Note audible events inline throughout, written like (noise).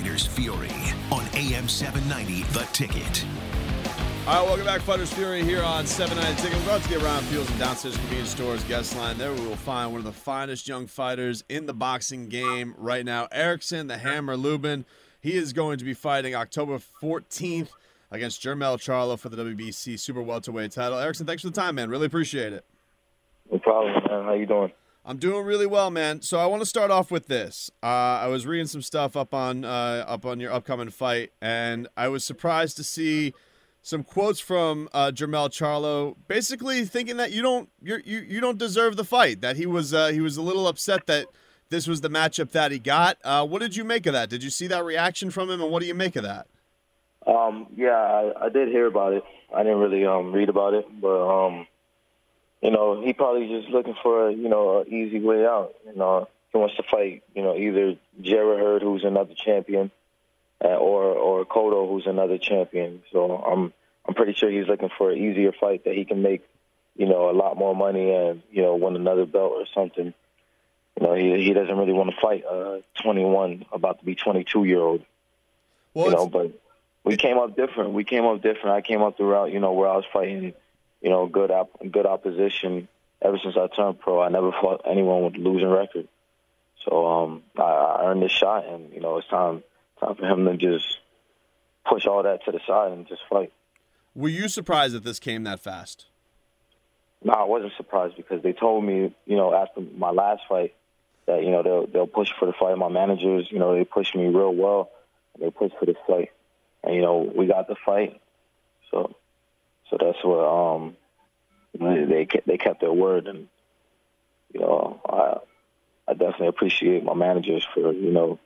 It's Fighters Fury on AM 790 The Ticket. All right, welcome back, Fighters Fury here on 790 Ticket. We're about to get around Fields and Downstairs Convenience Stores guest line. There we will find one of the finest young fighters in the boxing game right now, Erickson the Hammer Lubin. He is going to be fighting October 14th against Jermell Charlo for the WBC Super Welterweight title. Erickson, thanks for the time, man. Really appreciate it. No problem, man. How you doing? I'm doing really well, man. So I want to start off with this. Uh, I was reading some stuff up on uh, up on your upcoming fight, and I was surprised to see some quotes from uh, Jermell Charlo, basically thinking that you don't you you you don't deserve the fight. That he was uh, he was a little upset that this was the matchup that he got. Uh, what did you make of that? Did you see that reaction from him, and what do you make of that? Um, yeah, I, I did hear about it. I didn't really um, read about it, but um, you know, he probably just looking for a, you know an easy way out. You know, he wants to fight. You know, either Jarrett Hurd, who's another champion, uh, or or Cotto, who's another champion. So I'm I'm pretty sure he's looking for an easier fight that he can make, you know, a lot more money and you know win another belt or something. You know, he he doesn't really want to fight a 21, about to be 22 year old. Well, you know, but we came up different. We came up different. I came up the route, you know, where I was fighting, you know, good op- good opposition. Ever since I turned pro, I never fought anyone with a losing record. So um, I, I earned this shot, and you know, it's time time for him to just push all that to the side and just fight. Were you surprised that this came that fast? No, I wasn't surprised because they told me, you know, after my last fight that you know they'll they'll push for the fight. My managers, you know, they pushed me real well. They pushed for this fight, and you know, we got the fight. So, so that's what um they they kept, their word, and you know, I I definitely appreciate my managers for you know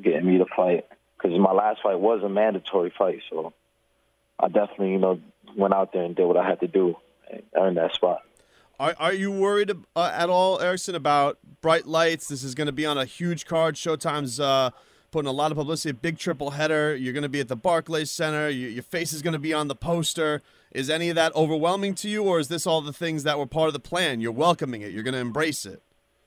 getting me to fight because my last fight was a mandatory fight, so I definitely you know went out there and did what I had to do and earned that spot. Are, are you worried uh, at all, Erickson, about bright lights? This is going to be on a huge card. Showtime's uh, putting a lot of publicity. A big triple header. You're going to be at the Barclays Center. You, your face is going to be on the poster. Is any of that overwhelming to you, or is this all the things that were part of the plan? You're welcoming it. You're going to embrace it.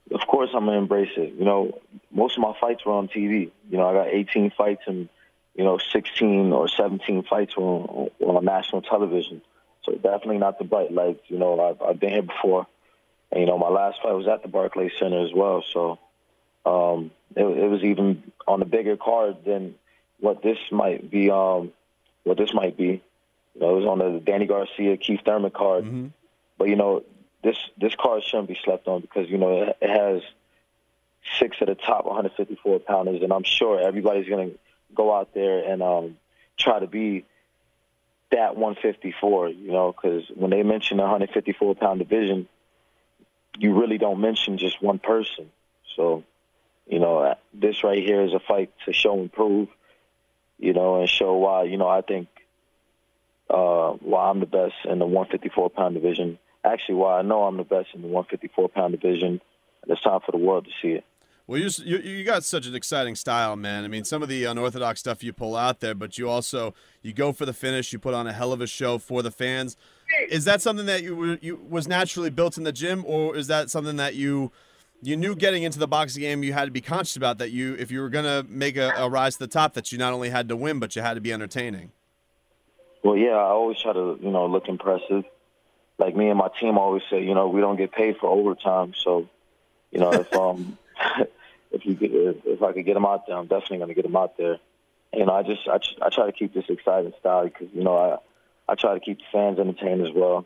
Of course, I'm gonna embrace it. You know, most of my fights were on TV. You know, I got 18 fights and you know 16 or 17 fights were on, on national television. So definitely not the bright lights. You know, I've, I've been here before, and you know my last fight was at the Barclays Center as well. So um, it, it was even on a bigger card than what this might be. Um, what this might be. You know, it was on the Danny Garcia, Keith Thurman card. But you know, this this card shouldn't be slept on because you know it, it has six of the top 154 pounders, and I'm sure everybody's going to go out there and um, try to be that 154. You know, because when they mention the 154 pound division, you really don't mention just one person. So, know, this right here is a fight to show and prove. You know, and show why. You know, I think uh, why I'm the best in the 154 pound division. Actually, why I know I'm the best in the 154 pound division. And it's time for the world to see it. Well, you, you you got such an exciting style, man. I mean, some of the unorthodox stuff you pull out there, but you also you go for the finish. You put on a hell of a show for the fans. Is that something that you were, you was naturally built in the gym, or is that something that you you knew getting into the boxing game you had to be conscious about that you if you were gonna make a, a rise to the top that you not only had to win but you had to be entertaining. Well, yeah, I always try to, you know, look impressive. Like me and my team always say, you know, we don't get paid for overtime. So, you know, if um, (laughs) if you get, if, I could get them out there, I'm definitely going to get them out there. You know, I just I, I try to keep this exciting style because you know I I try to keep the fans entertained as well.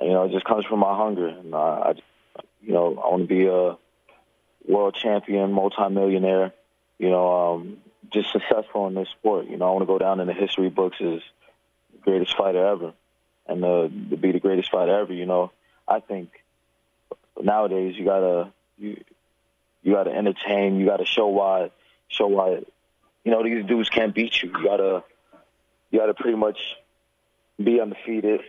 And, you know, it just comes from my hunger, and uh, I, you know, I want to be a world champion, multimillionaire. You know, um, just successful in this sport. You know, I want to go down in the history books as the greatest fighter ever, and uh, to be the greatest fighter ever. You know, I think nowadays you gotta you you gotta entertain. You gotta show why show why you know these dudes can't beat you. You gotta you gotta pretty much be undefeated,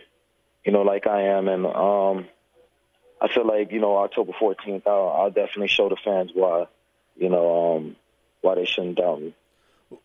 you know, like I am, and um, I feel like you know October 14th, I'll, I'll definitely show the fans why, you know, um, why they shouldn't doubt me.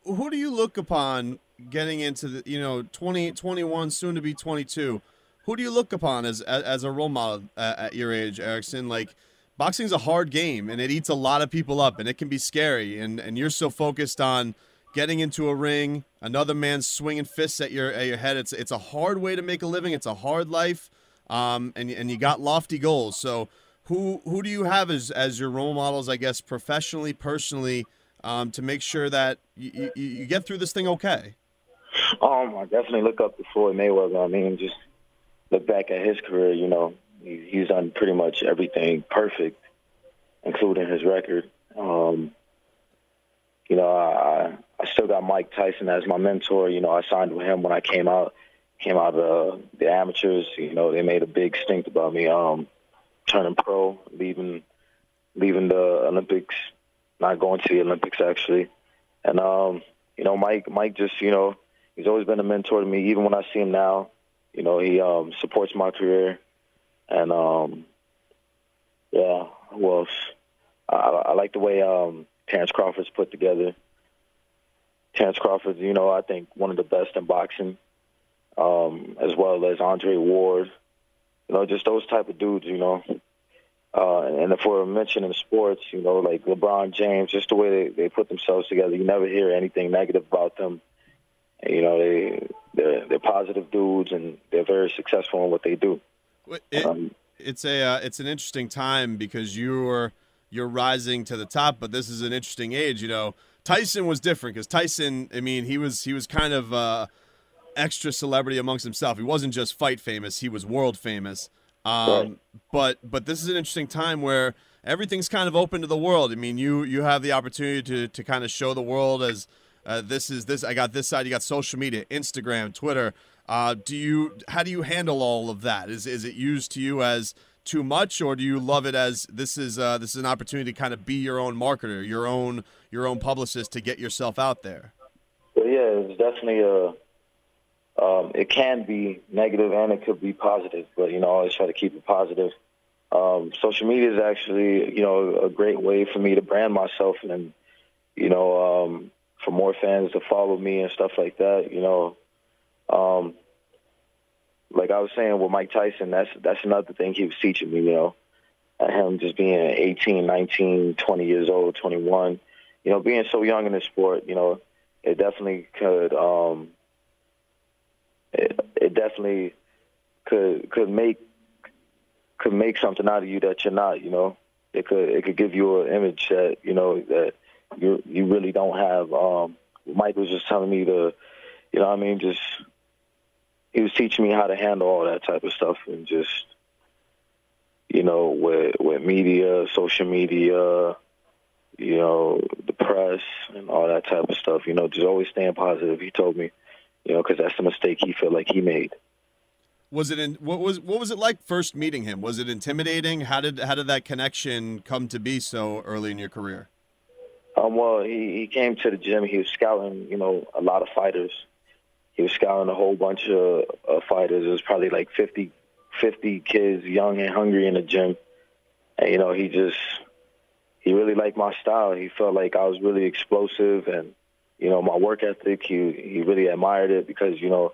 Who do you look upon getting into the you know 20, 21, soon to be 22? Who do you look upon as as, as a role model at, at your age, Erickson? Like boxing's a hard game and it eats a lot of people up and it can be scary and and you're so focused on getting into a ring, another man swinging fists at your at your head. It's it's a hard way to make a living. It's a hard life, um, and and you got lofty goals. So who who do you have as as your role models? I guess professionally, personally, um, to make sure that you, you, you get through this thing okay. Um, I definitely look up to Floyd Mayweather. I mean, just look back at his career. You know, he, he's done pretty much everything perfect, including his record. Um, you know, I I still got Mike Tyson as my mentor. You know, I signed with him when I came out came out of the amateurs. You know, they made a big stink about me um, turning pro, leaving leaving the Olympics, not going to the Olympics actually. And um, you know, Mike Mike just you know he's always been a mentor to me. Even when I see him now, you know, he um, supports my career. And um, yeah, well, I, I like the way um, Terrence Crawford's put together. Terrence Crawford, you know, I think one of the best in boxing, um, as well as Andre Ward. You know, just those type of dudes, you know. Uh, and if we're mentioning sports, you know, like LeBron James, just the way they, they put themselves together, you never hear anything negative about them. You know, they they're they're positive dudes and they're very successful in what they do. It, um, it's a uh, it's an interesting time because you're you're rising to the top, but this is an interesting age. You know, Tyson was different because Tyson, I mean, he was he was kind of uh, extra celebrity amongst himself. He wasn't just fight famous; he was world famous. Um, right. But but this is an interesting time where everything's kind of open to the world. I mean, you you have the opportunity to to kind of show the world as uh, this is this. I got this side. You got social media, Instagram, Twitter. Uh, do you how do you handle all of that? Is is it used to you as too much, or do you love it as this is uh, this is an opportunity to kind of be your own marketer, your own your own publicist to get yourself out there? Well, yeah, it's definitely a. Um, it can be negative and it could be positive, but you know, I always try to keep it positive. Um, social media is actually, you know, a great way for me to brand myself and, you know, um, for more fans to follow me and stuff like that. You know, um, like I was saying with Mike Tyson, that's that's another thing he was teaching me. You know, him just being 18, 19, 20 years old, 21. You know, being so young in the sport, you know, it definitely could. Um, definitely could could make could make something out of you that you're not. You know, it could it could give you an image that you know that you you really don't have. Um, Mike was just telling me to, you know, I mean, just he was teaching me how to handle all that type of stuff and just you know with with media social media you know the press and all that type of stuff you know just always staying positive he told me you know because that's the mistake he felt like he made was it in what was what was it like first meeting him was it intimidating how did how did that connection come to be so early in your career um well he he came to the gym he was scouting you know a lot of fighters he was scouting a whole bunch of, of fighters. It was probably like 50, 50 kids, young and hungry in the gym. And you know, he just he really liked my style. He felt like I was really explosive, and you know, my work ethic. He he really admired it because you know,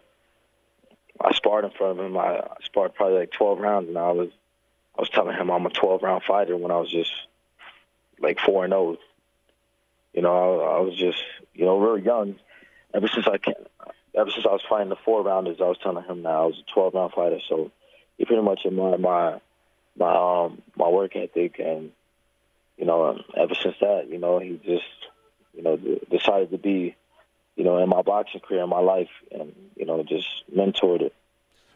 I sparred in front of him. I, sparred probably like 12 rounds, and I was I was telling him I'm a 12 round fighter when I was just like four and zero. Oh. You know, I, I was just you know real young. Ever since I can, ever since I was fighting the four rounders, I was telling him that I was a 12 round fighter. So he pretty much admired my my um my work ethic, and you know, ever since that, you know, he just you know decided to be you know in my boxing career, in my life, and you know, just mentored it.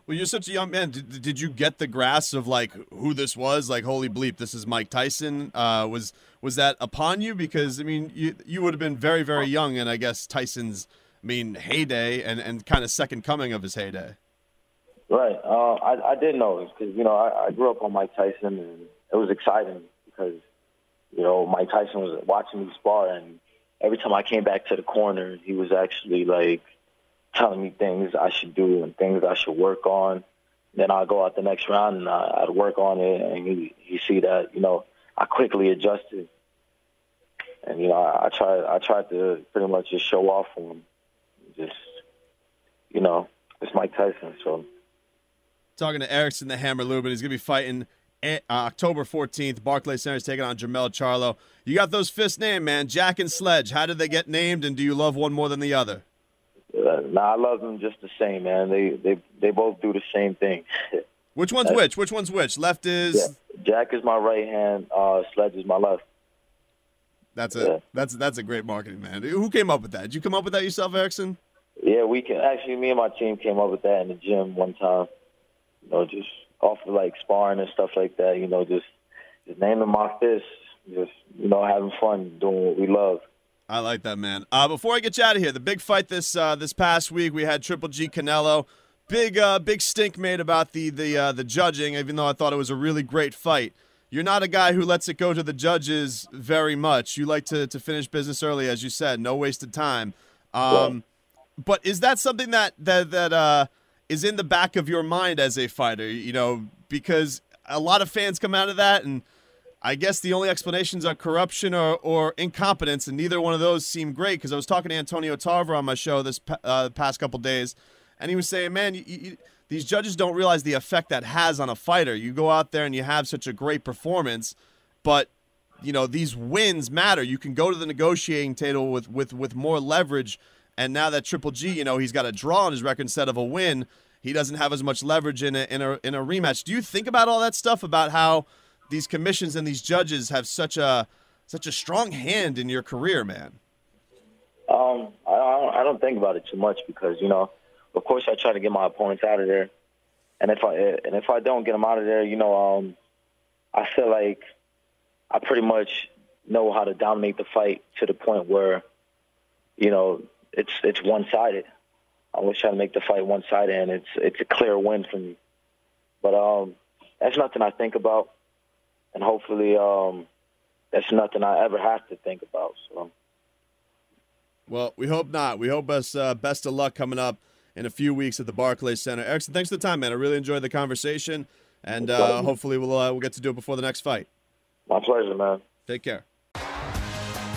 Well, you're such a young man. Did, did you get the grasp of like who this was? Like, holy bleep, this is Mike Tyson. Uh, was was that upon you? Because I mean, you you would have been very very young, and I guess Tyson's I mean, heyday and, and kind of second coming of his heyday. Right. Uh, I, I did know because, you know, I, I grew up on Mike Tyson, and it was exciting because, you know, Mike Tyson was watching me spar, and every time I came back to the corner, he was actually like telling me things I should do and things I should work on. Then I go out the next round and I, I'd work on it, and he he see that you know I quickly adjusted, and you know I, I tried I tried to pretty much just show off for him, just you know it's Mike Tyson, so. Talking to Erickson the Hammer Lubin, he's gonna be fighting October 14th. Barclays Center is taking on Jermell Charlo. You got those fists named, man. Jack and Sledge. How did they get named, and do you love one more than the other? Uh, nah, I love them just the same, man. They they they both do the same thing. (laughs) which one's which? Which one's which? Left is yeah. Jack is my right hand. Uh, Sledge is my left. That's a yeah. that's that's a great marketing man. Who came up with that? Did you come up with that yourself, Erickson? Yeah, we can actually. Me and my team came up with that in the gym one time. You know, just off of like sparring and stuff like that. You know, just just naming my fists, just you know, having fun, doing what we love. I like that, man. Uh, before I get you out of here, the big fight this uh, this past week, we had Triple G Canelo. Big uh, big stink made about the the uh, the judging, even though I thought it was a really great fight. You're not a guy who lets it go to the judges very much. You like to, to finish business early, as you said, no wasted time. Um, but is that something that that that uh, is in the back of your mind as a fighter? You know, because a lot of fans come out of that and I guess the only explanations are corruption or, or incompetence, and neither one of those seem great. Because I was talking to Antonio Tarver on my show this uh, past couple days, and he was saying, "Man, you, you, these judges don't realize the effect that has on a fighter. You go out there and you have such a great performance, but you know these wins matter. You can go to the negotiating table with with with more leverage. And now that Triple G, you know, he's got a draw on his record instead of a win. He doesn't have as much leverage in a in a in a rematch. Do you think about all that stuff about how?" these commissions and these judges have such a such a strong hand in your career, man? Um, I don't, I don't think about it too much because you know, of course, I try to get my opponents out of there, and if I and if I don't get them out of there, you know, um, I feel like I pretty much know how to dominate the fight to the point where, you know, it's it's one sided. I always trying to make the fight one sided, and it's it's a clear win for me. But um, that's nothing I think about and hopefully um, that's nothing I ever have to think about. So. Well, we hope not. We hope us uh, best of luck coming up in a few weeks at the Barclays Center. Erickson, thanks for the time, man. I really enjoyed the conversation, and uh, hopefully we'll uh, we'll get to do it before the next fight. My pleasure, man. Take care.